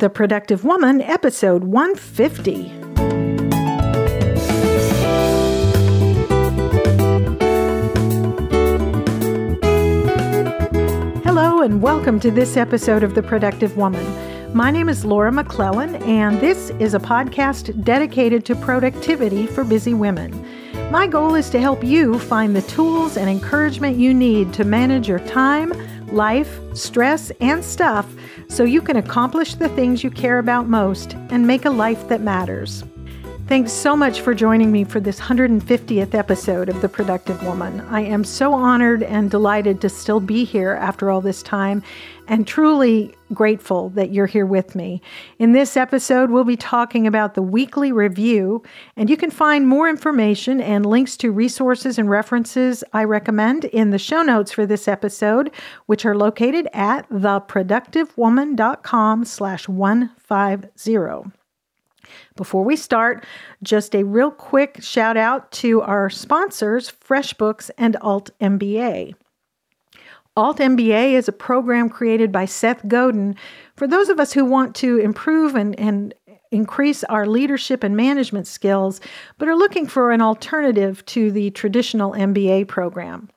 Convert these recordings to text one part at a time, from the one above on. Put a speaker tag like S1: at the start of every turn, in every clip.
S1: The Productive Woman, episode 150. Hello, and welcome to this episode of The Productive Woman. My name is Laura McClellan, and this is a podcast dedicated to productivity for busy women. My goal is to help you find the tools and encouragement you need to manage your time, life, stress, and stuff so you can accomplish the things you care about most and make a life that matters. Thanks so much for joining me for this 150th episode of The Productive Woman. I am so honored and delighted to still be here after all this time and truly grateful that you're here with me. In this episode, we'll be talking about the weekly review, and you can find more information and links to resources and references I recommend in the show notes for this episode, which are located at theproductivewoman.com slash 150. Before we start, just a real quick shout out to our sponsors, FreshBooks and Alt MBA. Alt MBA is a program created by Seth Godin for those of us who want to improve and, and increase our leadership and management skills, but are looking for an alternative to the traditional MBA program.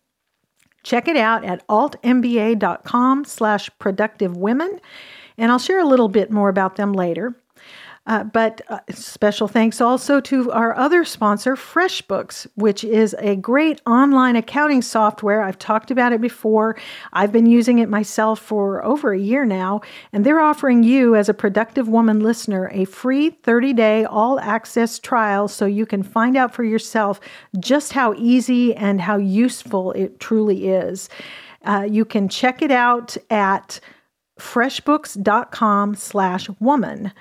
S1: Check it out at altmba.com slash productive women, and I'll share a little bit more about them later. Uh, but uh, special thanks also to our other sponsor, FreshBooks, which is a great online accounting software. I've talked about it before. I've been using it myself for over a year now, and they're offering you, as a productive woman listener, a free 30 day all access trial so you can find out for yourself just how easy and how useful it truly is. Uh, you can check it out at freshbooks.com slash woman.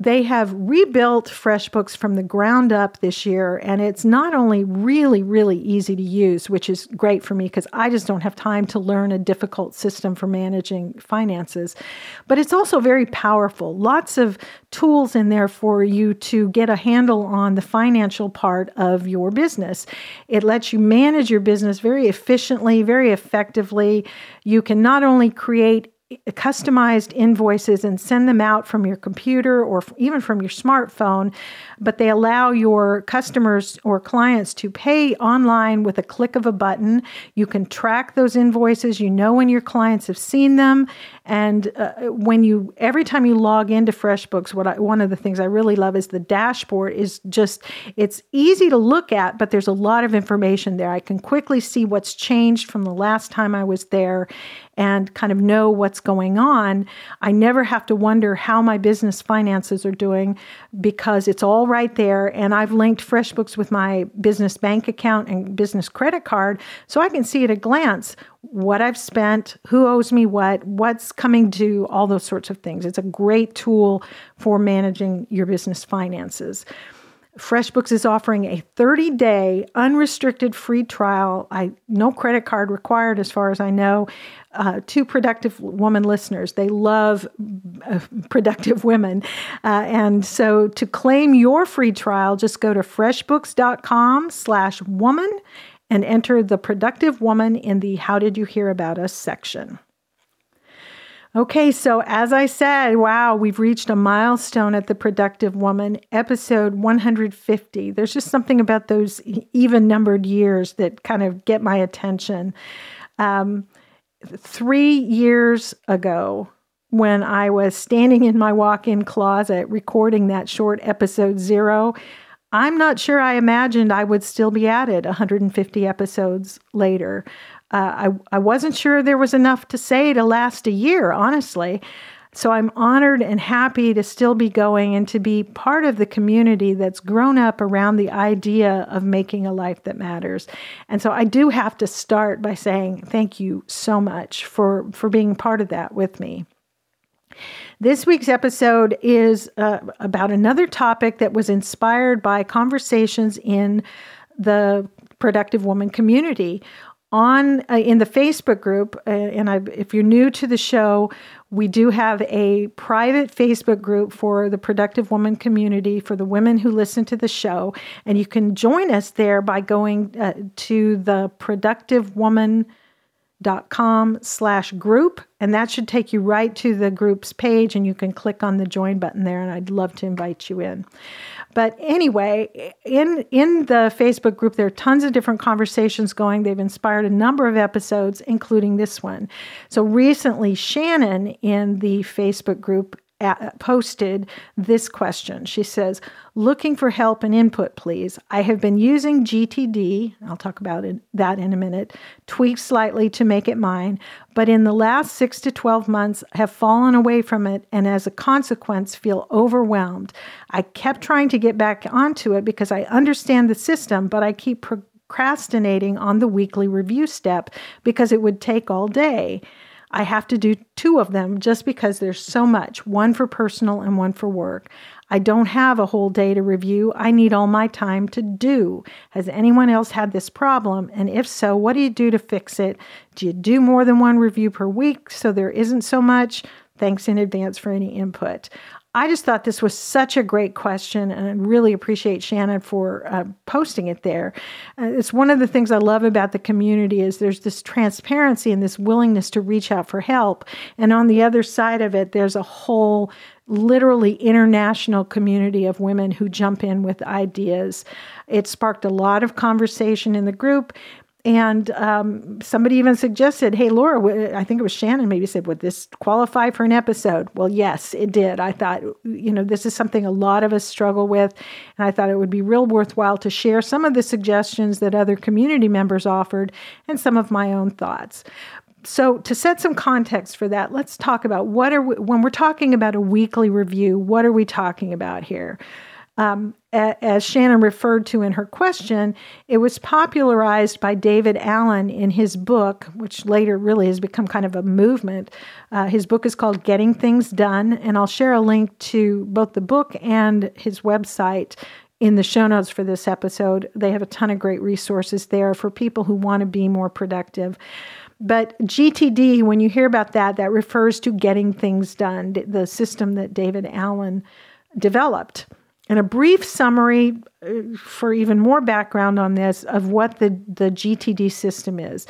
S1: They have rebuilt FreshBooks from the ground up this year, and it's not only really, really easy to use, which is great for me because I just don't have time to learn a difficult system for managing finances, but it's also very powerful. Lots of tools in there for you to get a handle on the financial part of your business. It lets you manage your business very efficiently, very effectively. You can not only create customized invoices and send them out from your computer or even from your smartphone, but they allow your customers or clients to pay online with a click of a button. You can track those invoices, you know when your clients have seen them, and uh, when you every time you log into FreshBooks, what I, one of the things I really love is the dashboard is just it's easy to look at, but there's a lot of information there. I can quickly see what's changed from the last time I was there and kind of know what's going on. I never have to wonder how my business finances are doing because it's all right there. And I've linked FreshBooks with my business bank account and business credit card so I can see at a glance what I've spent, who owes me what, what's coming due, all those sorts of things. It's a great tool for managing your business finances. FreshBooks is offering a 30 day unrestricted free trial. I no credit card required, as far as I know. Uh, to productive woman listeners, they love uh, productive women, uh, and so to claim your free trial, just go to freshbooks.com/woman and enter the productive woman in the "How did you hear about us?" section. Okay, so as I said, wow, we've reached a milestone at the Productive Woman, episode 150. There's just something about those even numbered years that kind of get my attention. Um, three years ago, when I was standing in my walk in closet recording that short episode zero, I'm not sure I imagined I would still be at it 150 episodes later. Uh, I, I wasn't sure there was enough to say to last a year, honestly. So I'm honored and happy to still be going and to be part of the community that's grown up around the idea of making a life that matters. And so I do have to start by saying thank you so much for, for being part of that with me. This week's episode is uh, about another topic that was inspired by conversations in the productive woman community on uh, in the Facebook group, uh, and I, if you're new to the show, we do have a private Facebook group for the Productive Woman community for the women who listen to the show, and you can join us there by going uh, to the Productive Woman dot com slash group and that should take you right to the group's page and you can click on the join button there and i'd love to invite you in but anyway in in the facebook group there are tons of different conversations going. They've inspired a number of episodes including this one. So recently shannon in the facebook group posted this question. She says, Looking for help and input, please. I have been using GTD, I'll talk about it, that in a minute, tweaked slightly to make it mine, but in the last six to 12 months have fallen away from it and as a consequence feel overwhelmed. I kept trying to get back onto it because I understand the system, but I keep procrastinating on the weekly review step because it would take all day. I have to do two of them just because there's so much one for personal and one for work. I don't have a whole day to review. I need all my time to do. Has anyone else had this problem? And if so, what do you do to fix it? Do you do more than one review per week so there isn't so much? Thanks in advance for any input. I just thought this was such a great question, and I really appreciate Shannon for uh, posting it there. Uh, it's one of the things I love about the community is there's this transparency and this willingness to reach out for help, and on the other side of it, there's a whole literally international community of women who jump in with ideas. It sparked a lot of conversation in the group. And um, somebody even suggested, hey, Laura, I think it was Shannon maybe said, would this qualify for an episode? Well, yes, it did. I thought, you know, this is something a lot of us struggle with. And I thought it would be real worthwhile to share some of the suggestions that other community members offered and some of my own thoughts. So, to set some context for that, let's talk about what are we, when we're talking about a weekly review, what are we talking about here? Um, as Shannon referred to in her question, it was popularized by David Allen in his book, which later really has become kind of a movement. Uh, his book is called Getting Things Done, and I'll share a link to both the book and his website in the show notes for this episode. They have a ton of great resources there for people who want to be more productive. But GTD, when you hear about that, that refers to getting things done, the system that David Allen developed. And a brief summary uh, for even more background on this of what the, the GTD system is.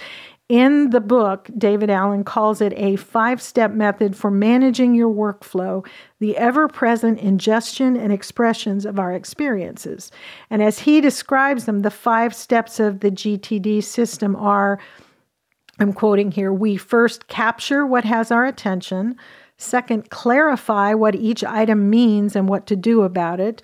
S1: In the book, David Allen calls it a five step method for managing your workflow, the ever present ingestion and expressions of our experiences. And as he describes them, the five steps of the GTD system are I'm quoting here we first capture what has our attention. Second, clarify what each item means and what to do about it.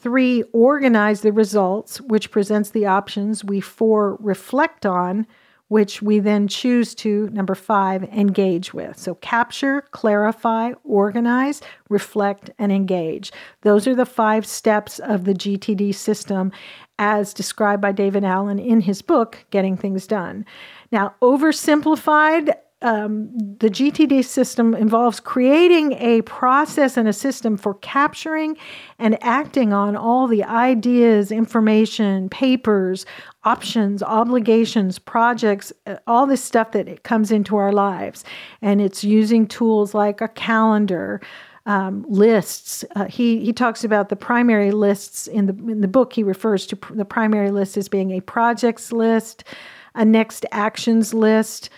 S1: Three, organize the results, which presents the options. We four, reflect on, which we then choose to, number five, engage with. So capture, clarify, organize, reflect, and engage. Those are the five steps of the GTD system as described by David Allen in his book, Getting Things Done. Now, oversimplified, um, the GTD system involves creating a process and a system for capturing and acting on all the ideas, information, papers, options, obligations, projects, uh, all this stuff that comes into our lives. And it's using tools like a calendar. Um, lists. Uh, he he talks about the primary lists in the in the book. He refers to pr- the primary list as being a projects list, a next actions list,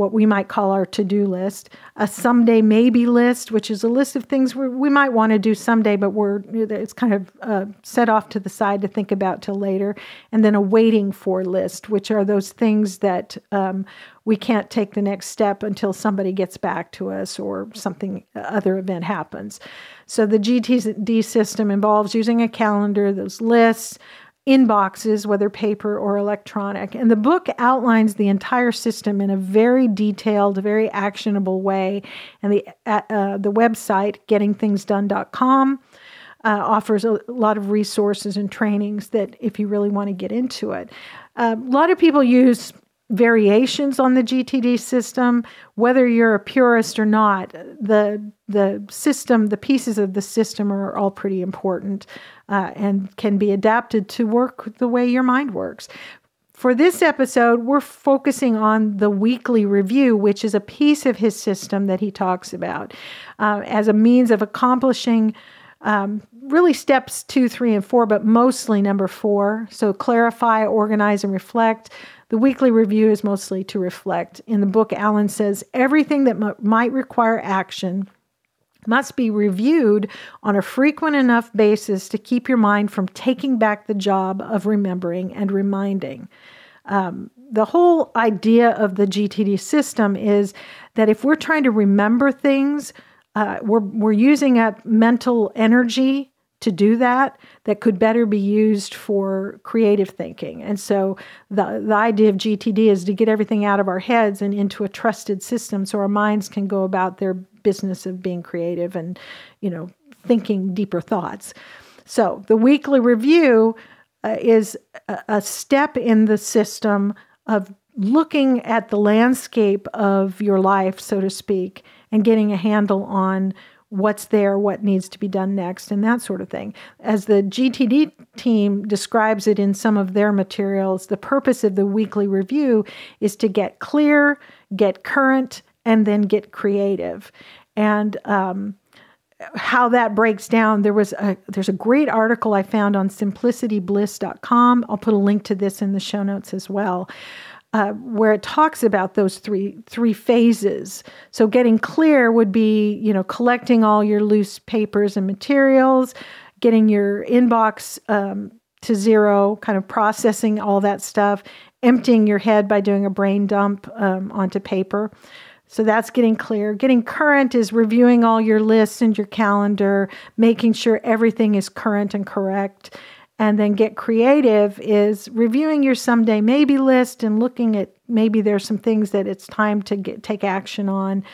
S1: what we might call our to do list, a someday maybe list, which is a list of things we might want to do someday, but we're it's kind of uh, set off to the side to think about till later, and then a waiting for list, which are those things that um, we can't take the next step until somebody gets back to us or something other event happens. So the GTD system involves using a calendar, those lists inboxes, whether paper or electronic. And the book outlines the entire system in a very detailed, very actionable way. And the uh, uh, the website gettingthingsdone.com uh, offers a lot of resources and trainings that if you really want to get into it. Uh, a lot of people use variations on the GTD system, whether you're a purist or not, the the system, the pieces of the system are all pretty important uh, and can be adapted to work the way your mind works. For this episode, we're focusing on the weekly review, which is a piece of his system that he talks about uh, as a means of accomplishing Um, really, steps two, three, and four, but mostly number four. So, clarify, organize, and reflect. The weekly review is mostly to reflect. In the book, Allen says everything that m- might require action must be reviewed on a frequent enough basis to keep your mind from taking back the job of remembering and reminding. Um, the whole idea of the GTD system is that if we're trying to remember things, uh, we're, we're using up mental energy to do that that could better be used for creative thinking. And so the, the idea of GTD is to get everything out of our heads and into a trusted system so our minds can go about their business of being creative and, you know, thinking deeper thoughts. So the weekly review uh, is a, a step in the system of looking at the landscape of your life, so to speak, and getting a handle on what's there, what needs to be done next, and that sort of thing. As the GTD team describes it in some of their materials, the purpose of the weekly review is to get clear, get current, and then get creative. And um, how that breaks down, there was a there's a great article I found on simplicitybliss.com. I'll put a link to this in the show notes as well. Uh, where it talks about those three three phases. So getting clear would be, you know, collecting all your loose papers and materials, getting your inbox um, to zero, kind of processing all that stuff, emptying your head by doing a brain dump um, onto paper. So that's getting clear. Getting current is reviewing all your lists and your calendar, making sure everything is current and correct. And then get creative is reviewing your someday maybe list and looking at maybe there's some things that it's time to get, take action on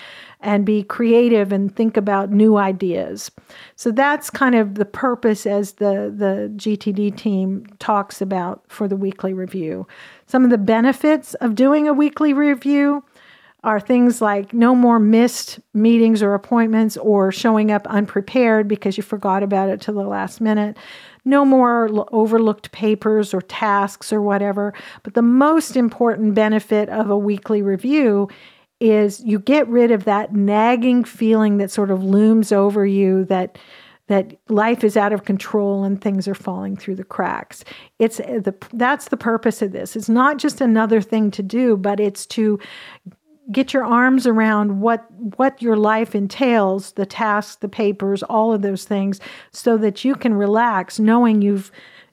S1: and be creative and think about new ideas. So that's kind of the purpose as the, the GTD team talks about for the weekly review. Some of the benefits of doing a weekly review are things like no more missed meetings or appointments or showing up unprepared because you forgot about it to the last minute no more overlooked papers or tasks or whatever. But the most important benefit of a weekly review is you get rid of that nagging feeling that sort of looms over you that that life is out of control and things are falling through the cracks. It's eh, the that's the purpose of this. It's not just another thing to do, but it's to get your arms around what what your life entails the tasks the papers all of those things so that you can relax knowing you've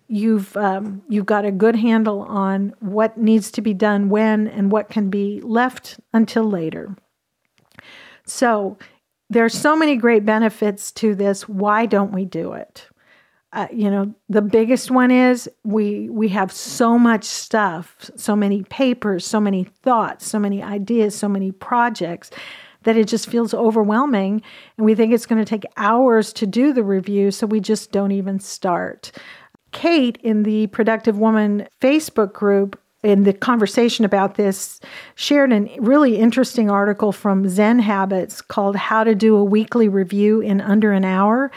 S1: you've um, you've got a good handle on what needs to be done when and what can be left until later. So there's so many great benefits to this. Why don't we do it uh, you know the biggest one is we we have so much stuff so many papers so many thoughts so many ideas so many projects that it just feels overwhelming. And we think it's going to take hours to do the review so we just don't even start. Kate in the productive woman facebook group in the conversation about this shared a really interesting article from zen habits called how to do a weekly review in under an hour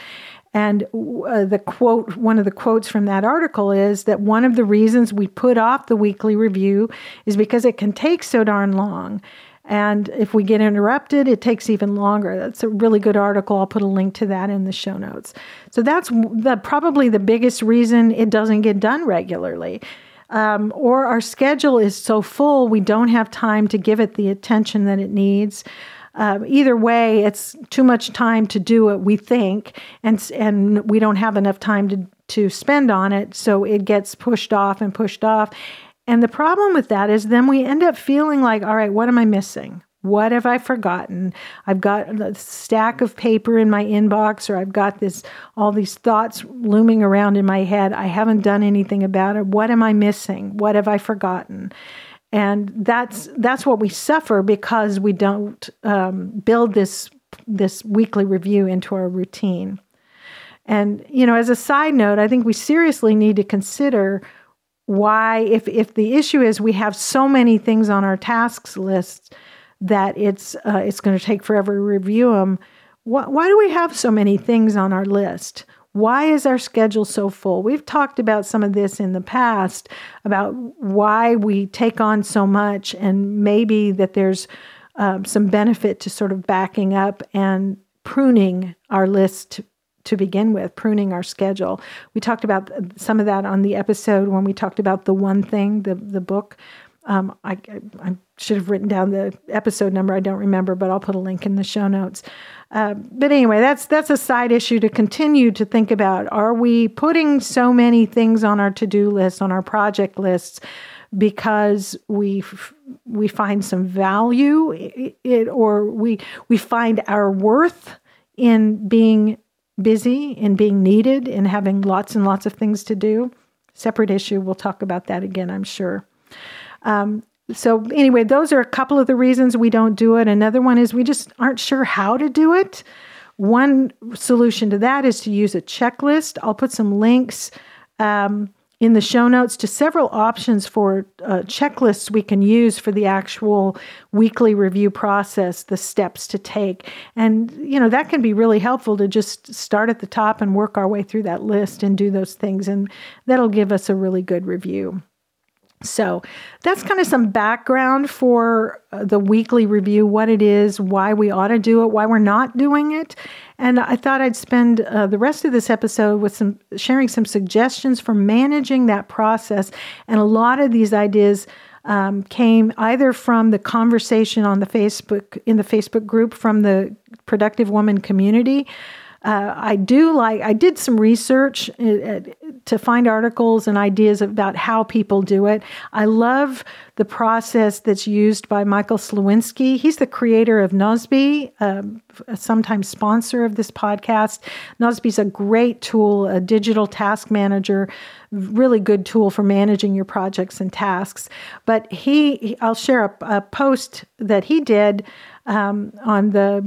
S1: and uh, the quote, one of the quotes from that article is that one of the reasons we put off the weekly review is because it can take so darn long. And if we get interrupted, it takes even longer. That's a really good article. I'll put a link to that in the show notes. So that's the, probably the biggest reason it doesn't get done regularly. Um, or our schedule is so full, we don't have time to give it the attention that it needs. Uh, either way, it's too much time to do it, we think, and and we don't have enough time to to spend on it, so it gets pushed off and pushed off. And the problem with that is then we end up feeling like, all right, what am I missing? What have I forgotten? I've got a stack of paper in my inbox, or I've got this all these thoughts looming around in my head. I haven't done anything about it. What am I missing? What have I forgotten? And that's that's what we suffer because we don't um, build this this weekly review into our routine. And you know, as a side note, I think we seriously need to consider why, if if the issue is we have so many things on our tasks list that it's uh, it's going to take forever to review them. Wh- why do we have so many things on our list? Why is our schedule so full? We've talked about some of this in the past about why we take on so much, and maybe that there's um, some benefit to sort of backing up and pruning our list to begin with, pruning our schedule. We talked about some of that on the episode when we talked about the one thing, the the book. Um, I, I, should have written down the episode number. I don't remember, but I'll put a link in the show notes. Uh, but anyway, that's that's a side issue to continue to think about. Are we putting so many things on our to do list, on our project lists, because we we find some value it, or we we find our worth in being busy, in being needed, in having lots and lots of things to do? Separate issue. We'll talk about that again, I'm sure. Um, so, anyway, those are a couple of the reasons we don't do it. Another one is we just aren't sure how to do it. One solution to that is to use a checklist. I'll put some links um, in the show notes to several options for uh, checklists we can use for the actual weekly review process, the steps to take. And, you know, that can be really helpful to just start at the top and work our way through that list and do those things. And that'll give us a really good review. So that's kind of some background for uh, the weekly review, what it is, why we ought to do it, why we're not doing it. And I thought I'd spend uh, the rest of this episode with some sharing some suggestions for managing that process. And a lot of these ideas um, came either from the conversation on the Facebook in the Facebook group from the Productive Woman community. Uh, I do like, I did some research uh, uh, to find articles and ideas about how people do it. I love the process that's used by Michael Sliwinski. He's the creator of Nozbe, um, sometimes sponsor of this podcast. Nozbe's a great tool, a digital task manager, really good tool for managing your projects and tasks. But he, I'll share a, a post that he did um, on the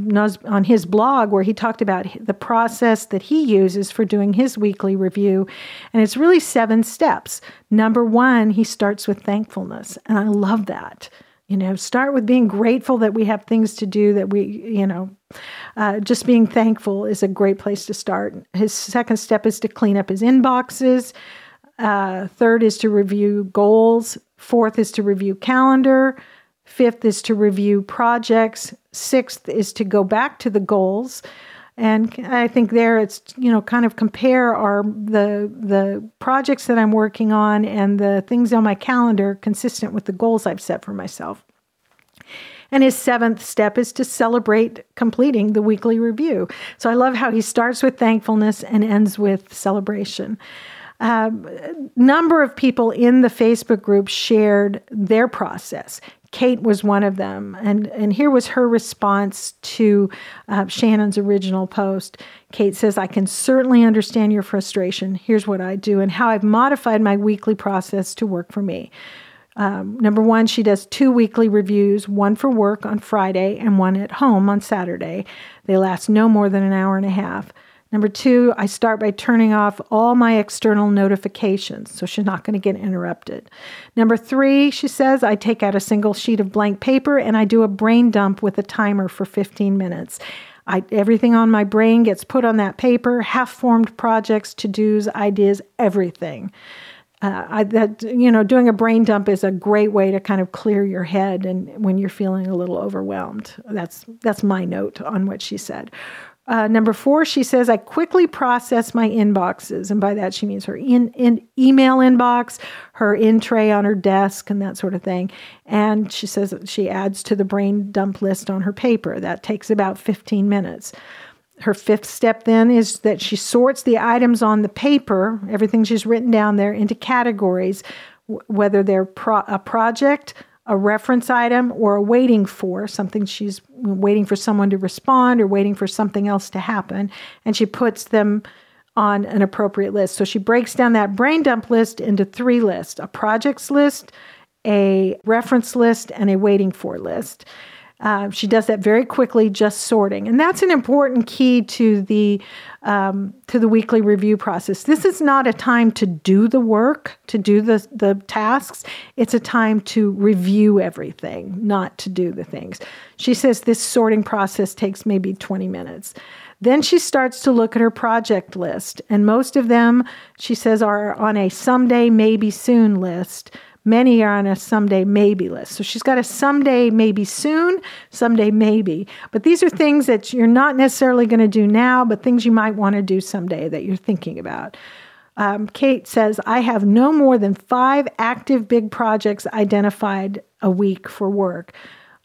S1: on his blog where he talked about the process that he uses for doing his weekly review, and it's really seven steps. Number one, he starts with thankfulness, and I love that. You know, start with being grateful that we have things to do that we, you know, uh, just being thankful is a great place to start. His second step is to clean up his inboxes. Uh, third is to review goals. Fourth is to review calendar. Fifth is to review projects. Sixth is to go back to the goals. And I think there it's you know kind of compare our the the projects that I'm working on and the things on my calendar consistent with the goals I've set for myself. And his seventh step is to celebrate completing the weekly review. So I love how he starts with thankfulness and ends with celebration. Um, a number of people in the Facebook group shared their process. Kate was one of them. And, and here was her response to uh, Shannon's original post. Kate says, I can certainly understand your frustration. Here's what I do and how I've modified my weekly process to work for me. Um, number one, she does two weekly reviews, one for work on Friday and one at home on Saturday. They last no more than an hour and a half. Number two, I start by turning off all my external notifications so she's not going to get interrupted. Number three, she says, I take out a single sheet of blank paper and I do a brain dump with a timer for 15 minutes. I, everything on my brain gets put on that paper, half formed projects, to dos, ideas, everything. Uh, I, that you know, doing a brain dump is a great way to kind of clear your head, and when you're feeling a little overwhelmed, that's that's my note on what she said. Uh, number four, she says, I quickly process my inboxes. And by that, she means her in, in email inbox, her in tray on her desk, and that sort of thing. And she says she adds to the brain dump list on her paper. That takes about 15 minutes. Her fifth step then is that she sorts the items on the paper, everything she's written down there, into categories, whether they're pro- a project, a reference item or a waiting for something. She's waiting for someone to respond or waiting for something else to happen and she puts them on an appropriate list. So she breaks down that brain dump list into three lists a projects list a reference list and a waiting for list uh, she does that very quickly, just sorting, and that's an important key to the um, to the weekly review process. This is not a time to do the work, to do the the tasks. It's a time to review everything, not to do the things. She says this sorting process takes maybe twenty minutes. Then she starts to look at her project list, and most of them, she says, are on a someday, maybe soon list Many are on a someday maybe list. So she's got a someday maybe soon, someday maybe. But these are things that you're not necessarily going to do now, but things you might want to do someday that you're thinking about. Um, Kate says, I have no more than five active big projects identified a week for work.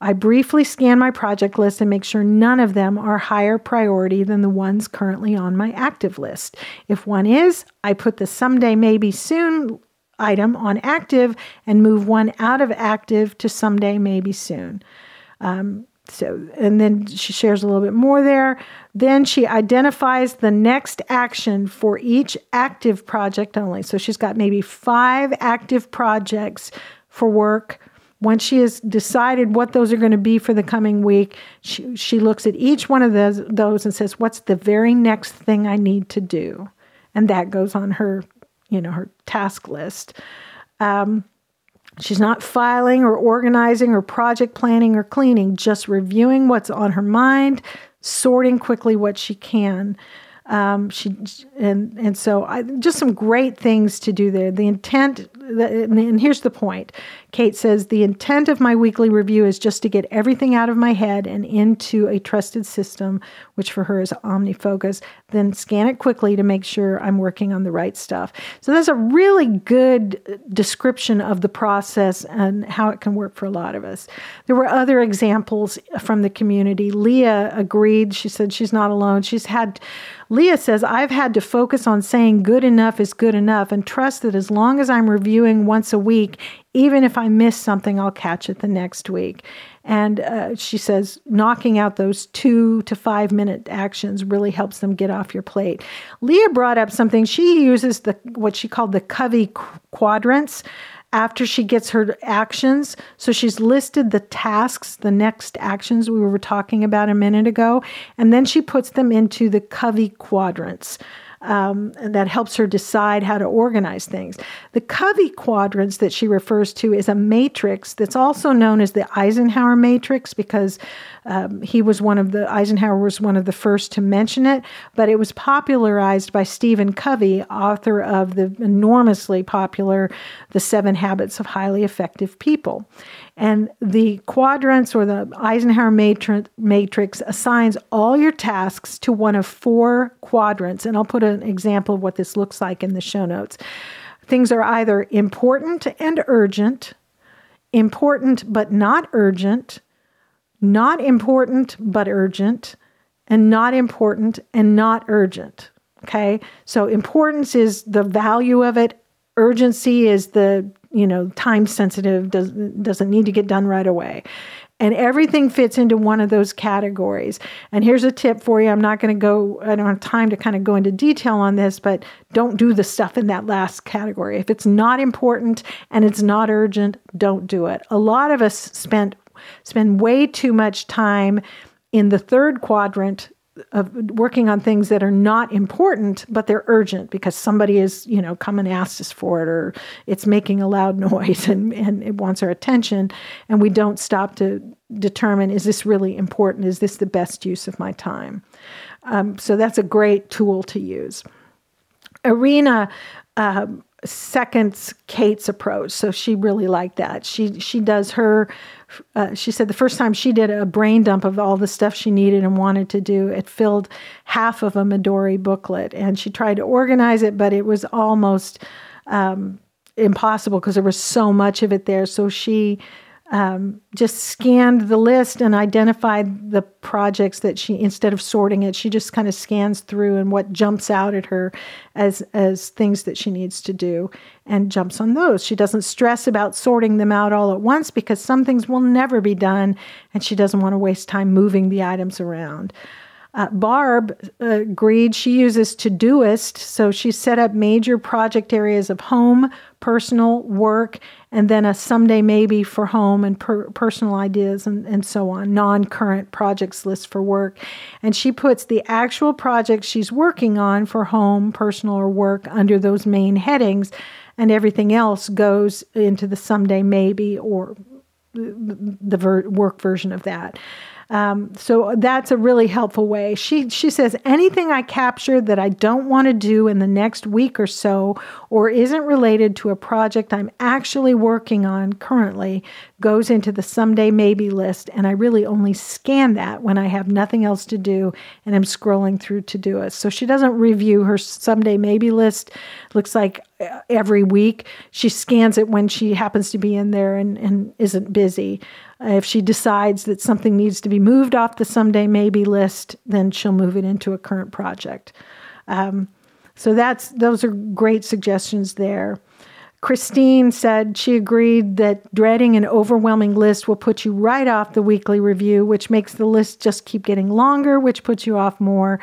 S1: I briefly scan my project list and make sure none of them are higher priority than the ones currently on my active list. If one is, I put the someday maybe soon item on active and move one out of active to someday maybe soon. Um, so, and then she shares a little bit more there. Then she identifies the next action for each active project only. So she's got maybe five active projects for work. Once she has decided what those are going to be for the coming week, she, she looks at each one of those, those and says, What's the very next thing I need to do? And that goes on her you know, her task list. Um, she's not filing or organizing or project planning or cleaning, just reviewing what's on her mind, sorting quickly what she can. Um, she and and so I, just some great things to do there. The intent, the, and here's the point. Kate says the intent of my weekly review is just to get everything out of my head and into a trusted system, which for her is OmniFocus. Then scan it quickly to make sure I'm working on the right stuff. So that's a really good description of the process and how it can work for a lot of us. There were other examples from the community. Leah agreed. She said she's not alone. She's had Leah says, I've had to focus on saying good enough is good enough and trust that as long as I'm reviewing once a week, even if I miss something, I'll catch it the next week. And uh, she says, knocking out those two to five minute actions really helps them get off your plate. Leah brought up something. She uses the what she called the Covey quadrants after she gets her actions. So she's listed the tasks, the next actions we were talking about a minute ago, and then she puts them into the Covey quadrants um, that helps her decide how to organize things. The Covey quadrants that she refers to is a matrix that's also known as the Eisenhower matrix because um, he was one of the, Eisenhower was one of the first to mention it, but it was popularized by Stephen Covey, author of the enormously popular The Seven Habits of Highly Effective People. And the quadrants or the Eisenhower matrix assigns all your tasks to one of four quadrants. And I'll put an example of what this looks like in the show notes. Things are either important and urgent, important but not urgent, not important but urgent, and not important and not urgent. Okay. So importance is the value of it, urgency is the you know, time sensitive, does, doesn't need to get done right away. And everything fits into one of those categories. And here's a tip for you. I'm not going to go, I don't have time to kind of go into detail on this, but don't do the stuff in that last category. If it's not important and it's not urgent, don't do it. A lot of us spent spend way too much time in the third quadrant of working on things that are not important but they're urgent because somebody is you know come and asked us for it or it's making a loud noise and, and it wants our attention. And we don't stop to determine is this really important? Is this the best use of my time? Um, so that's a great tool to use. Arena um, seconds Kate's approach. So she really liked that. She she does her. Uh, she said the first time she did a brain dump of all the stuff she needed and wanted to do, it filled half of a Midori booklet, and she tried to organize it, but it was almost um, impossible because there was so much of it there. So she um, just scanned the list and identified the projects that she instead of sorting it she just kind of scans through and what jumps out at her as as things that she needs to do and jumps on those. She doesn't stress about sorting them out all at once because some things will never be done and she doesn't want to waste time moving the items around uh, Barb uh, agreed she uses Todoist, so she set up major project areas of home, personal, work, and then a someday maybe for home and per- personal ideas and, and so on, non current projects list for work. And she puts the actual projects she's working on for home, personal, or work under those main headings, and everything else goes into the someday maybe or the ver- work version of that. Um, so that's a really helpful way. She she says anything I capture that I don't want to do in the next week or so, or isn't related to a project I'm actually working on currently, goes into the someday maybe list, and I really only scan that when I have nothing else to do and I'm scrolling through Todoist. So she doesn't review her someday maybe list. Looks like uh, every week she scans it when she happens to be in there and, and isn't busy. If she decides that something needs to be moved off the someday maybe list, then she'll move it into a current project. Um, so that's those are great suggestions there. Christine said she agreed that dreading an overwhelming list will put you right off the weekly review, which makes the list just keep getting longer, which puts you off more.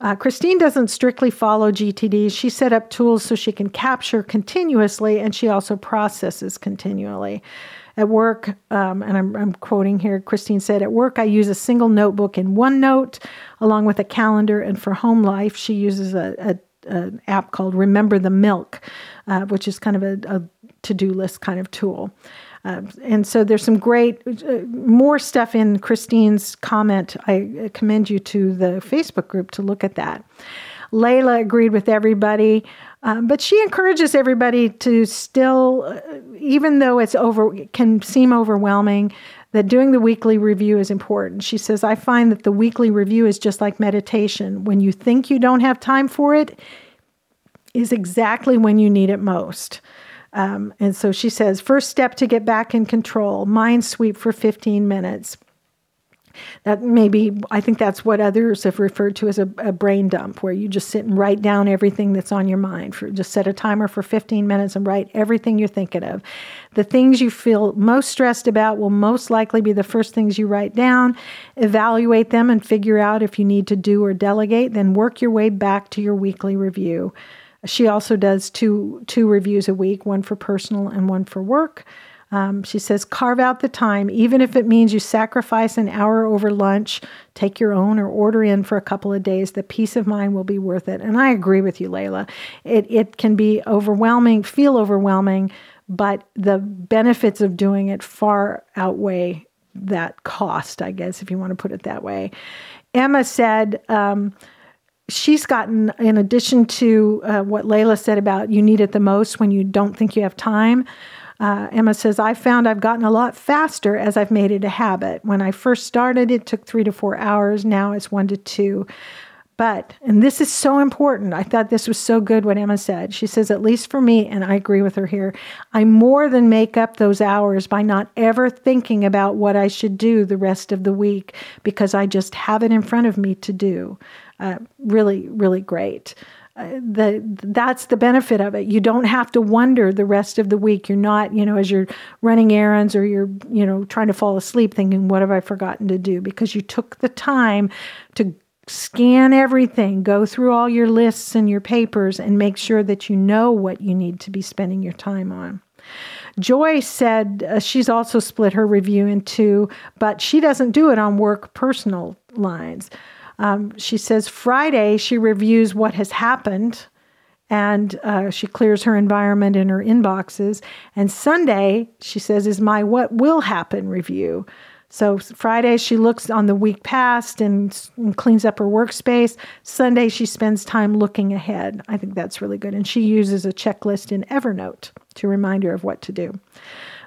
S1: Uh, Christine doesn't strictly follow GTD. She set up tools so she can capture continuously and she also processes continually. At work, um, and I'm, I'm quoting here, Christine said, At work, I use a single notebook in OneNote along with a calendar. And for home life, she uses a, a an app called Remember the Milk, uh, which is kind of a, a to do list kind of tool. Uh, and so there's some great, uh, more stuff in Christine's comment. I commend you to the Facebook group to look at that. Layla agreed with everybody. Um, but she encourages everybody to still, uh, even though it's over, can seem overwhelming, that doing the weekly review is important. She says, I find that the weekly review is just like meditation. When you think you don't have time for it, is exactly when you need it most. Um, and so she says, first step to get back in control, mind sweep for 15 minutes. That maybe, I think that's what others have referred to as a, a, brain dump, where you just sit and write down everything that's on your mind. For, just set a timer for 15 minutes and write everything you're thinking of. The things you feel most stressed about will most likely be the first things you write down. Evaluate them and figure out if you need to do or delegate, then work your way back to your weekly review. She also does two two reviews a week, one for personal and one for work. Um, she says, carve out the time, even if it means you sacrifice an hour over lunch, take your own, or order in for a couple of days. The peace of mind will be worth it. And I agree with you, Layla. It, it can be overwhelming, feel overwhelming, but the benefits of doing it far outweigh that cost, I guess, if you want to put it that way. Emma said, um, she's gotten, in addition to uh, what Layla said about you need it the most when you don't think you have time, uh, Emma says, I found I've gotten a lot faster as I've made it a habit. When I first started, it took three to four hours. Now it's one to two. But, and this is so important, I thought this was so good what Emma said. She says, at least for me, and I agree with her here, I more than make up those hours by not ever thinking about what I should do the rest of the week because I just have it in front of me to do. Uh, really, really great the that's the benefit of it. You don't have to wonder the rest of the week. You're not, you know, as you're running errands or you're, you know, trying to fall asleep thinking, what have I forgotten to do? Because you took the time to scan everything, go through all your lists and your papers and make sure that you know what you need to be spending your time on. Joy said uh, she's also split her review in two, but she doesn't do it on work personal lines. Um, she says Friday she reviews what has happened and uh, she clears her environment in her inboxes. And Sunday, she says, is my what will happen review. So Friday, she looks on the week past and, and, cleans up her workspace. Sunday, she spends time looking ahead. I think that's really good. And she uses a checklist in Evernote to remind her of what to do.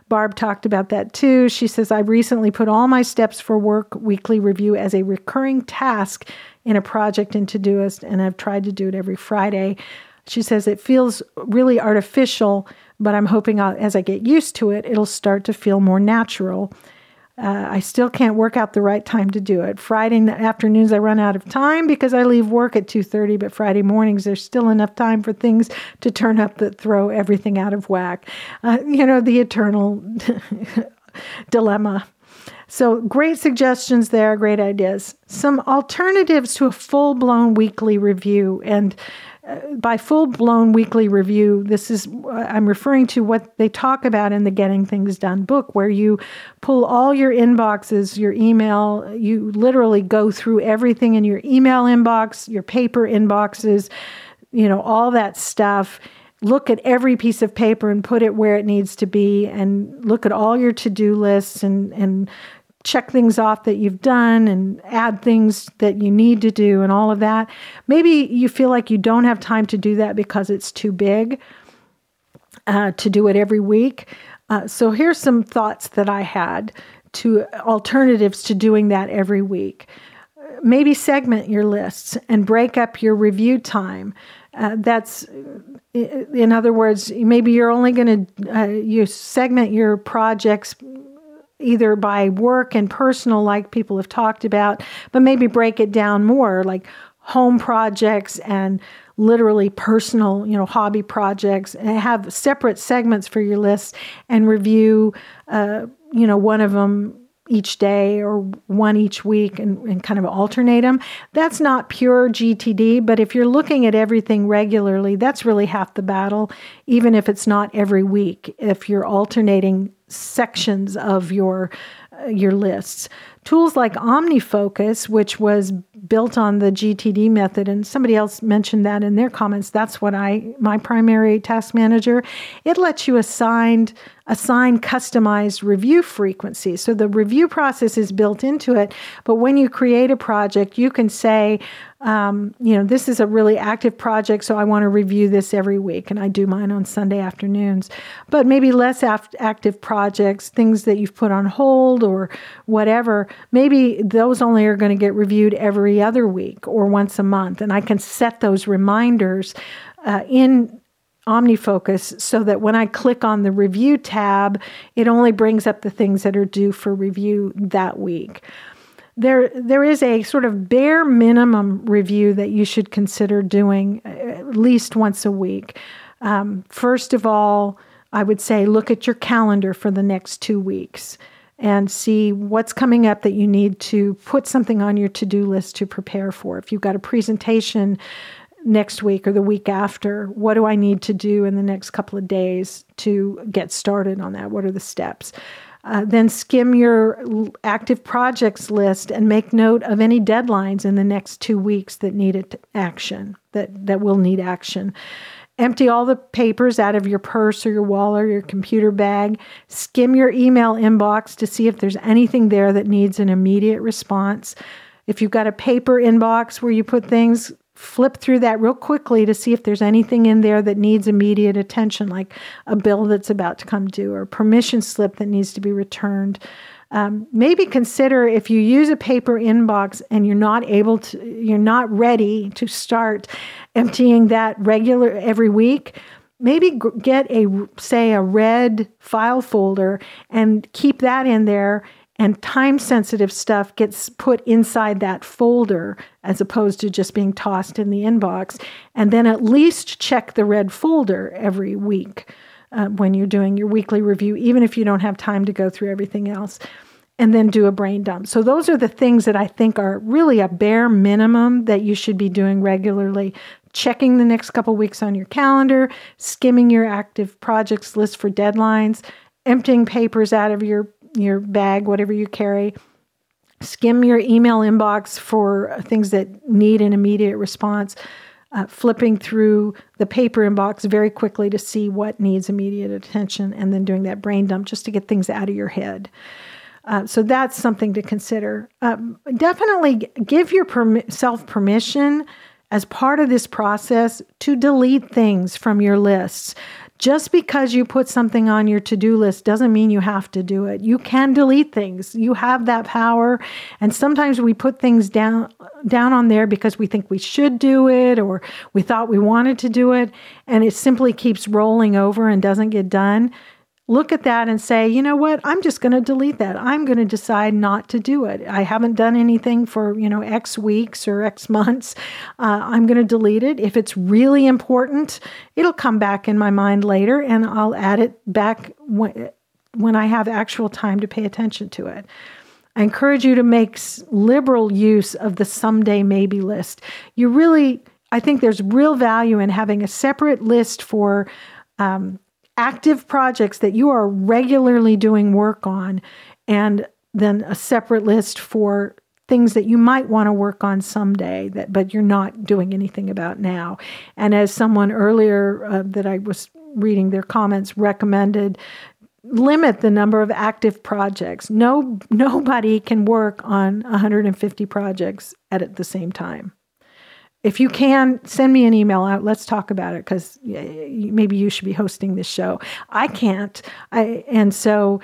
S1: Barb talked about that too. She says, I recently put all my steps for work weekly review as a recurring task in a project in Todoist, and I've tried to do it every Friday. She says, it feels really artificial, but I'm hoping as I get used to it, it'll start to feel more natural. Uh, I still can't work out the right time to do it. Friday afternoons I run out of time because I leave work at 2:30, but Friday mornings there's still enough time for things to turn up that throw everything out of whack. Uh, you know, the eternal dilemma. So, great suggestions there, great ideas. Some alternatives to a full blown weekly review. And by full blown weekly review, this is, I'm referring to what they talk about in the Getting Things Done book, where you pull all your inboxes, your email, you literally go through everything in your email inbox, your paper inboxes, you know, all that stuff. Look at every piece of paper and put it where it needs to be, and look at all your to do lists and, and check things off that you've done and add things that you need to do and all of that. Maybe you feel like you don't have time to do that because it's too big uh, to do it every week. Uh, so here's some thoughts that I had to alternatives to doing that every week. Maybe segment your lists and break up your review time. Uh, that's, in other words, maybe you're only going to uh, you segment your projects either by work and personal, like people have talked about, but maybe break it down more, like home projects and literally personal, you know, hobby projects, and have separate segments for your list and review, uh, you know, one of them each day or one each week and, and, kind of alternate them. That's not pure GTD, but if you're looking at everything regularly, that's really half the battle, even if it's not every week, if you're alternating sections of your uh, your lists. Tools like OmniFocus, which was built on the GTD method, and somebody else mentioned that in their comments. That's what I my primary task manager. It lets you assign assign customized review frequency. So the review process is built into it, but when you create a project, you can say, um, you know, this is a really active project, so I want to review this every week, and I do mine on Sunday afternoons. But maybe less af- active projects, things that you've put on hold or whatever, maybe those only are going to get reviewed every other week or once a month, and I can set those reminders uh, in OmniFocus so that when I click on the review tab, it only brings up the things that are due for review that week. There there is a sort of bare minimum review that you should consider doing uh, at least once a week. Um, first of all, I would say look at your calendar for the next two weeks and see what's coming up that you need to put something on your to do list to prepare for. If you've got a presentation next week or the week after, what do I need to do in the next couple of days to get started on that? What are the steps? Uh, then skim your active projects list and make note of any deadlines in the next two weeks that need action, that, that will need action. Empty all the papers out of your purse or your wallet or your computer bag. Skim your email inbox to see if there's anything there that needs an immediate response. If you've got a paper inbox where you put things, flip through that real quickly to see if there's anything in there that needs immediate attention, like a bill that's about to come due or a permission slip that needs to be returned. Um, maybe consider if you use a paper inbox and you're not able to, you're not ready to start emptying that regular every week. Maybe get a, say, a red file folder and keep that in there and time sensitive stuff gets put inside that folder as opposed to just being tossed in the inbox. And then at least check the red folder every week uh, when you're doing your weekly review, even if you don't have time to go through everything else. And then do a brain dump. So, those are the things that I think are really a bare minimum that you should be doing regularly checking the next couple weeks on your calendar, skimming your active projects list for deadlines, emptying papers out of your your bag, whatever you carry. Skim your email inbox for things that need an immediate response. Uh, flipping through the paper inbox very quickly to see what needs immediate attention, and then doing that brain dump just to get things out of your head. Uh, so that's something to consider. Um, definitely give yourself permission as part of this process to delete things from your lists. Just because you put something on your to do list doesn't mean you have to do it. You can delete things. You have that power. And sometimes we put things down, down on there because we think we should do it or we thought we wanted to do it. And it simply keeps rolling over and doesn't get done look at that and say, you know what, I'm just going to delete that. I'm going to decide not to do it. I haven't done anything for, you know, X weeks or X months. Uh, I'm going to delete it. If it's really important, it'll come back in my mind later and I'll add it back when, when I have actual time to pay attention to it. I encourage you to make liberal use of the someday maybe list. You really, I think there's real value in having a separate list for um, active projects that you are regularly doing work on, and then a separate list for things that you might want to work on someday that but you're not doing anything about now and as someone earlier uh, that i was reading their comments recommended limit the number of active projects. No, nobody can work on 150 projects at the same time. If you can, send me an email out. Let's talk about it because maybe you should be hosting this show. I can't. I, and so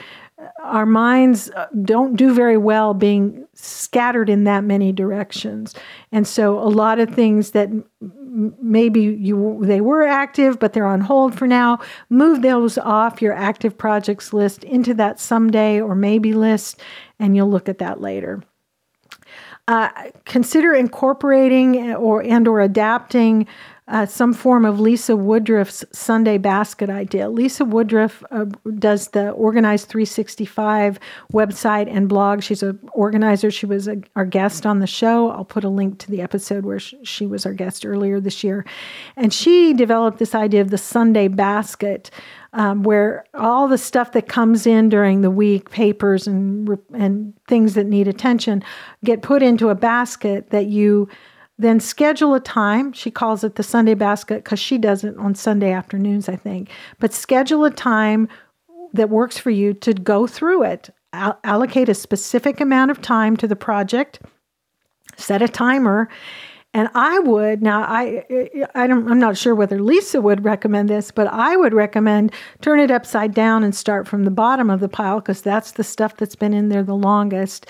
S1: our minds uh, don't do very well being scattered in that many directions. And so a lot of things that maybe you they were active but they're on hold for now, move those off your active projects list into that someday or maybe list and you'll look at that later. Uh, consider incorporating or and or adapting uh, some form of Lisa Woodruff's Sunday basket idea. Lisa Woodruff uh, does the Organized 365 website and blog. She's an organizer. She was a, our guest on the show. I'll put a link to the episode where she, she was our guest earlier this year. And she developed this idea of the Sunday basket. Um, where all the stuff that comes in during the week, papers and and things that need attention, get put into a basket that you then schedule a time. She calls it the Sunday basket because she does it on Sunday afternoons, I think. But schedule a time that works for you to go through it. All- allocate a specific amount of time to the project. Set a timer. And I would now I I don't I'm not sure whether Lisa would recommend this, but I would recommend turn it upside down and start from the bottom of the pile because that's the stuff that's been in there the longest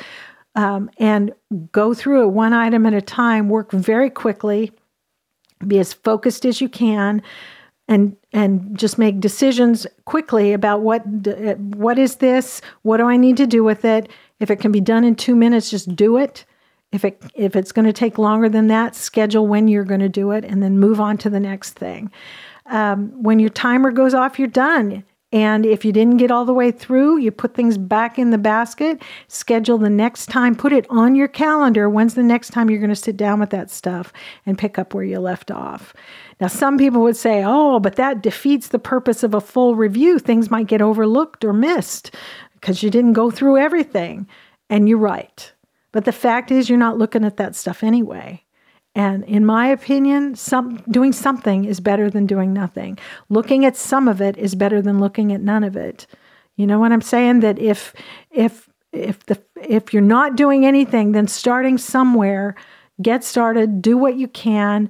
S1: um, and go through it one item at a time, work very quickly, be as focused as you can. And and just make decisions quickly about what what is this? What do I need to do with it? If it can be done in two minutes, just do it. If it if it's going to take longer than that, schedule when you're going to do it, and then move on to the next thing. Um, when your timer goes off, you're done. And if you didn't get all the way through, you put things back in the basket, schedule the next time, put it on your calendar. When's the next time you're going to sit down with that stuff and pick up where you left off? Now, some people would say, oh, but that defeats the purpose of a full review. Things might get overlooked or missed because you didn't go through everything. And you're right. But the fact is, you're not looking at that stuff anyway. And in my opinion, some doing something is better than doing nothing. Looking at some of it is better than looking at none of it. You know what I'm saying? That if if if the if you're not doing anything, then starting somewhere, get started, do what you can,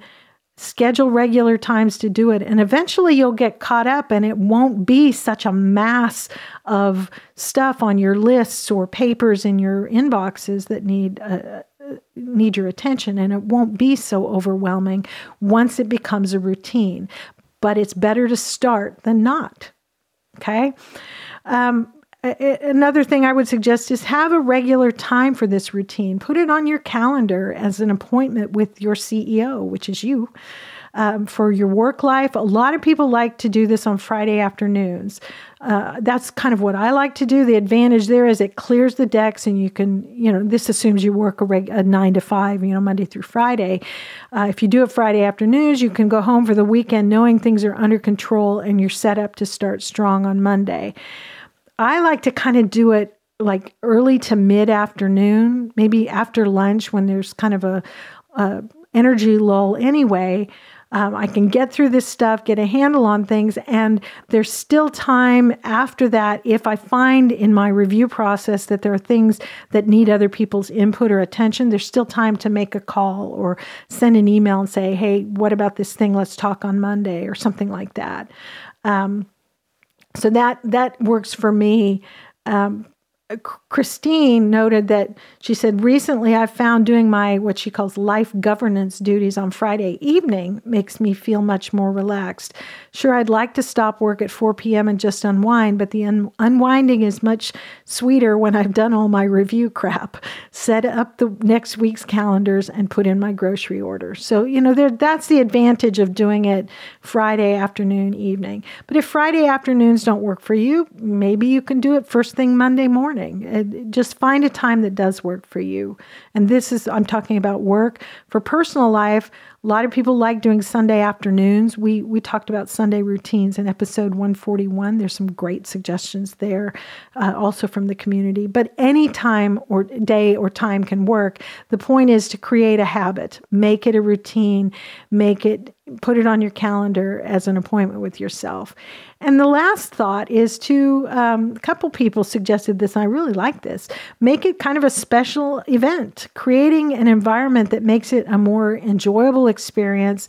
S1: schedule regular times to do it, and eventually you'll get caught up, and it won't be such a mass of stuff on your lists or papers in your inboxes that need. Uh, need your attention and it won't be so overwhelming once it becomes a routine. But it's better to start than not. Okay. Um, another thing I would suggest is have a regular time for this routine. Put it on your calendar as an appointment with your CEO, which is you um, for your work life. A lot of people like to do this on Friday afternoons. Uh, that's kind of what I like to do. The advantage there is it clears the decks, and you can, you know, this assumes you work a, reg- a nine to five, you know, Monday through Friday. Uh, if you do it Friday afternoons, you can go home for the weekend knowing things are under control and you're set up to start strong on Monday. I like to kind of do it like early to mid afternoon, maybe after lunch when there's kind of a, a energy lull anyway. Um, I can get through this stuff, get a handle on things, and there's still time after that if I find in my review process that there are things that need other people's input or attention. There's still time to make a call or send an email and say, hey, what about this thing? Let's talk on Monday or something like that. Um, so that that works for me. Um, Christine noted that she said, recently I've found doing my what she calls life governance duties on Friday evening makes me feel much more relaxed. Sure, I'd like to stop work at 4 p.m. and just unwind, but the un- unwinding is much sweeter when I've done all my review crap, set up the next week's calendars, and put in my grocery order. So, you know, there, that's the advantage of doing it Friday afternoon, evening. But if Friday afternoons don't work for you, maybe you can do it first thing Monday morning morning. Just find a time that does work for you. And this is, I'm talking about work. For personal life, a lot of people like doing Sunday afternoons. We we talked about Sunday routines in episode 141. There's some great suggestions there, uh, also from the community. But any time or day or time can work. The point is to create a habit, make it a routine, make it put it on your calendar as an appointment with yourself. And the last thought is to um, a couple people suggested this, I really like this. Make it kind of a special event, creating an environment that makes it a more enjoyable experience.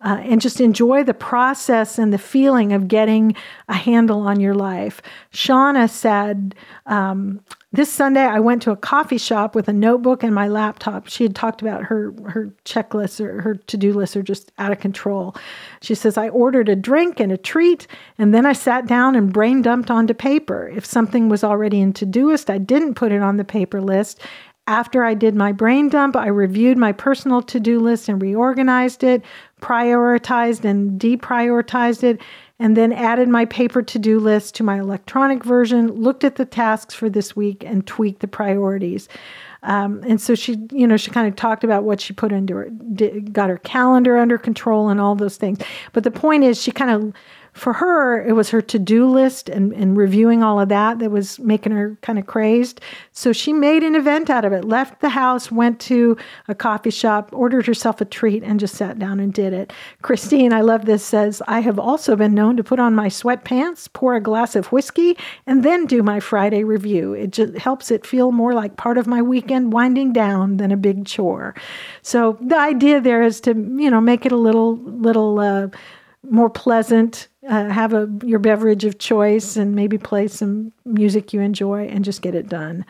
S1: Uh, and just enjoy the process and the feeling of getting a handle on your life. Shauna said, um, this Sunday, I went to a coffee shop with a notebook and my laptop. She had talked about her her checklists or her to do lists are just out of control. She says, I ordered a drink and a treat, and then I sat down and brain dumped onto paper. If something was already in Todoist, I didn't put it on the paper list. After I did my brain dump, I reviewed my personal to do list and reorganized it, prioritized and deprioritized it, and then added my paper to do list to my electronic version, looked at the tasks for this week, and tweaked the priorities. Um, and so she, you know, she kind of talked about what she put into her, got her calendar under control and all those things. But the point is, she kind of for her, it was her to do list and, and reviewing all of that that was making her kind of crazed. So she made an event out of it, left the house, went to a coffee shop, ordered herself a treat, and just sat down and did it. Christine, I love this, says, I have also been known to put on my sweatpants, pour a glass of whiskey, and then do my Friday review. It just helps it feel more like part of my weekend winding down than a big chore. So the idea there is to, you know, make it a little, little, uh, more pleasant uh, have a your beverage of choice and maybe play some music you enjoy and just get it done.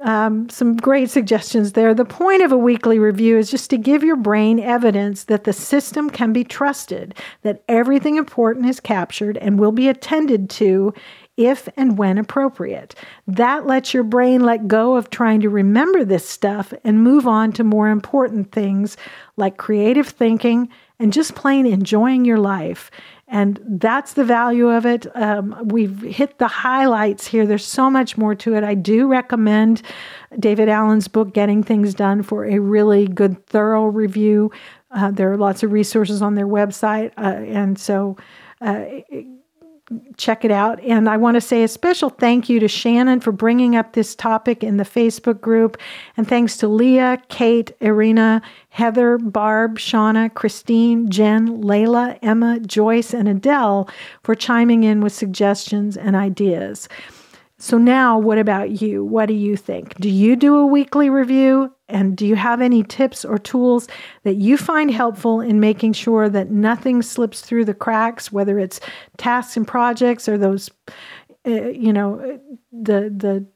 S1: Um, some great suggestions there. The point of a weekly review is just to give your brain evidence that the system can be trusted, that everything important is captured and will be attended to if and when appropriate. That lets your brain let go of trying to remember this stuff and move on to more important things like creative thinking and just plain enjoying your life. And that's the value of it. Um, we've hit the highlights here. There's so much more to it. I do recommend David Allen's book, Getting Things Done, for a really good, thorough review. Uh, there are lots of resources on their website. Uh, and so, uh, check it out. And I want to say a special thank you to Shannon for bringing up this topic in the Facebook group. And thanks to Leah, Kate, Irina, Heather, Barb, Shauna, Christine, Jen, Layla, Emma, Joyce, and Adele for chiming in with suggestions and ideas. So, now what about you? What do you think? Do you do a weekly review? And do you have any tips or tools that you find helpful in making sure that nothing slips through the cracks, whether it's tasks and projects or those, uh, you know, the the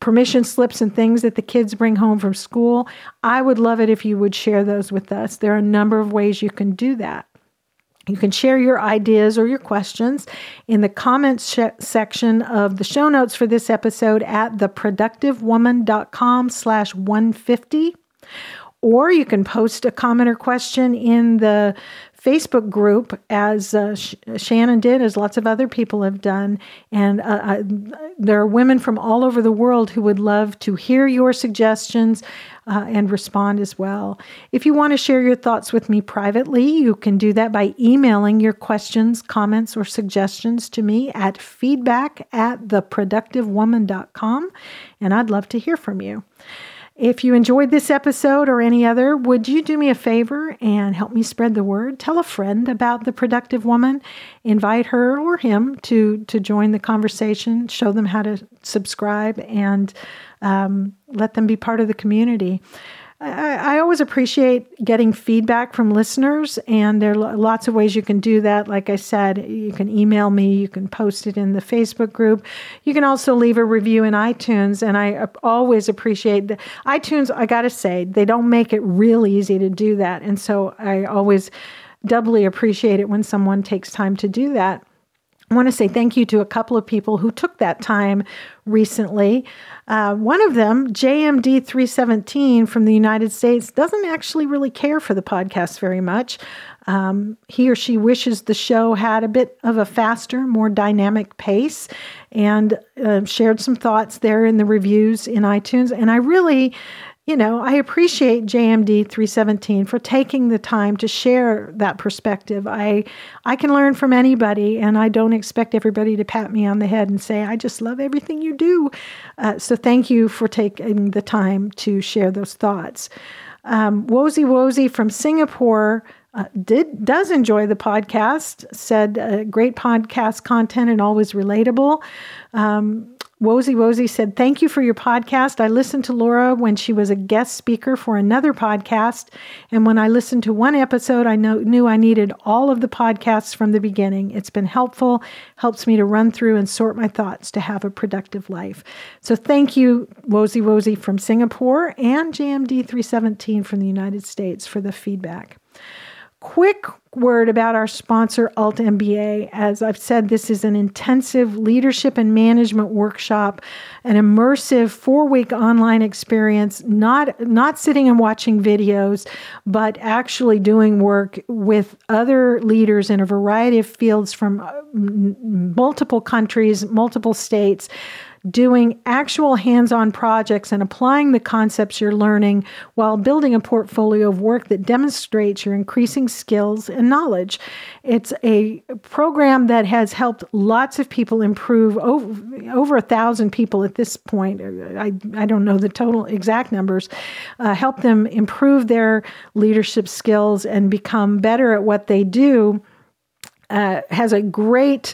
S1: permission slips and things that the kids bring home from school? I would love it if you would share those with us. There are a number of ways you can do that. You can share your ideas or your questions in the comments sh- section of the show notes for this episode at theproductivewoman.com slash 150. Or you can post a comment or question in the Facebook group, as uh, Sh- Shannon did, as lots of other people have done. And uh, uh, there are women from all over the world who would love to hear your suggestions uh, and respond as well. If you want to share your thoughts with me privately, you can do that by emailing your questions, comments, or suggestions to me at feedback at theproductivewoman.com. And I'd love to hear from you. If you enjoyed this episode or any other, would you do me a favor and help me spread the word? Tell a friend about the productive woman. Invite her or him to to join the conversation. Show them how to subscribe and um, let them be part of the community. I, I, always appreciate getting feedback from listeners, and there are lots of ways you can do that. Like I said, you can email me, you can post it in the Facebook group. You can also leave a review in iTunes, and I always appreciate the iTunes. I got to say, they don't make it real easy to do that, and so I always doubly appreciate it when someone takes time to do that. I want to say thank you to a couple of people who took that time recently. Uh, one of them, JMD317 from the United States, doesn't actually really care for the podcast very much. Um, he or she wishes the show had a bit of a faster, more dynamic pace and uh, shared some thoughts there in the reviews in iTunes. And I really you know, I appreciate JMD 317 for taking the time to share that perspective. I I can learn from anybody, and I don't expect everybody to pat me on the head and say, "I just love everything you do." Uh, so, thank you for taking the time to share those thoughts. Um, Wozy Wozy from Singapore uh, did does enjoy the podcast. Said uh, great podcast content and always relatable. Um, Wozy Wozy said, Thank you for your podcast. I listened to Laura when she was a guest speaker for another podcast. And when I listened to one episode, I know, knew I needed all of the podcasts from the beginning. It's been helpful, helps me to run through and sort my thoughts to have a productive life. So thank you, Wozy Wozy from Singapore and JMD 317 from the United States for the feedback. Quick word about our sponsor, Alt MBA. As I've said, this is an intensive leadership and management workshop, an immersive four-week online experience, not, not sitting and watching videos, but actually doing work with other leaders in a variety of fields from uh, multiple countries, multiple states doing actual hands on projects and applying the concepts you're learning while building a portfolio of work that demonstrates your increasing skills and knowledge. It's a program that has helped lots of people improve over, over a thousand people at this point. I, I don't know the total exact numbers, uh, help them improve their leadership skills and become better at what they do. Uh, has a great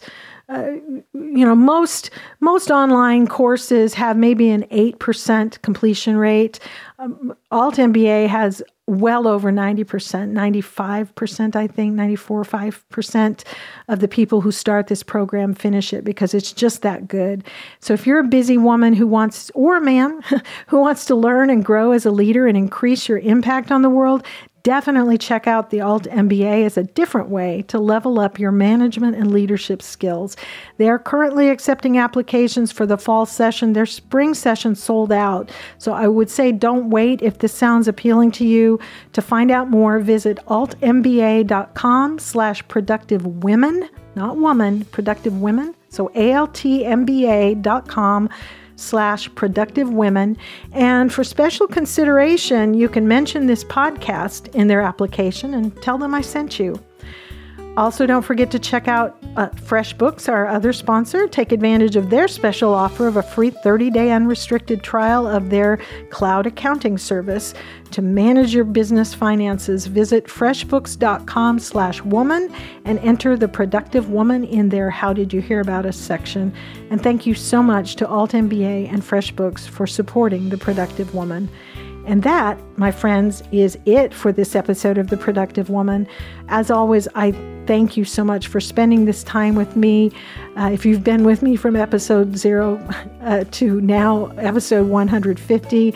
S1: uh, you know most most online courses have maybe an 8% completion rate. Um, alt mba has well over 90% 95% i think 94 5% of the people who start this program finish it because it's just that good. So if you're a busy woman who wants or a man who wants to learn and grow as a leader and increase your impact on the world definitely check out the Alt MBA as a different way to level up your management and leadership skills. They are currently accepting applications for the fall session. Their spring session sold out. So I would say don't wait if this sounds appealing to you. To find out more, visit altmba.com slash productive women, not woman, productive women. So altmba.com slash productive women. And for special consideration, you can mention this podcast in their application and tell them I sent you. Also, don't forget to check out uh, FreshBooks, our other sponsor. Take advantage of their special offer of a free 30 day unrestricted trial of their cloud accounting service to manage your business finances. Visit freshbooks.com slash woman and enter the productive woman in their How Did You Hear About Us section. And thank you so much to Alt MBA and FreshBooks for supporting the productive woman. And that, my friends, is it for this episode of The Productive Woman. As always, I thank you so much for spending this time with me. Uh, if you've been with me from episode zero uh, to now episode 150,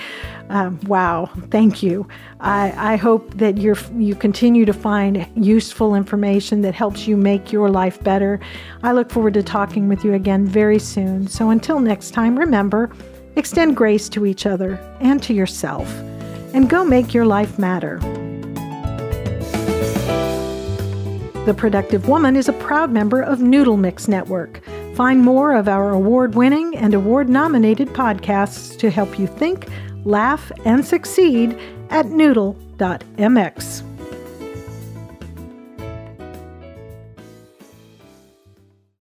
S1: um, wow, thank you. I, I hope that you you continue to find useful information that helps you make your life better. I look forward to talking with you again very soon. So until next time, remember, Extend grace to each other and to yourself, and go make your life matter. The Productive Woman is a proud member of Noodle Mix Network. Find more of our award winning and award nominated podcasts to help you think, laugh, and succeed at noodle.mx.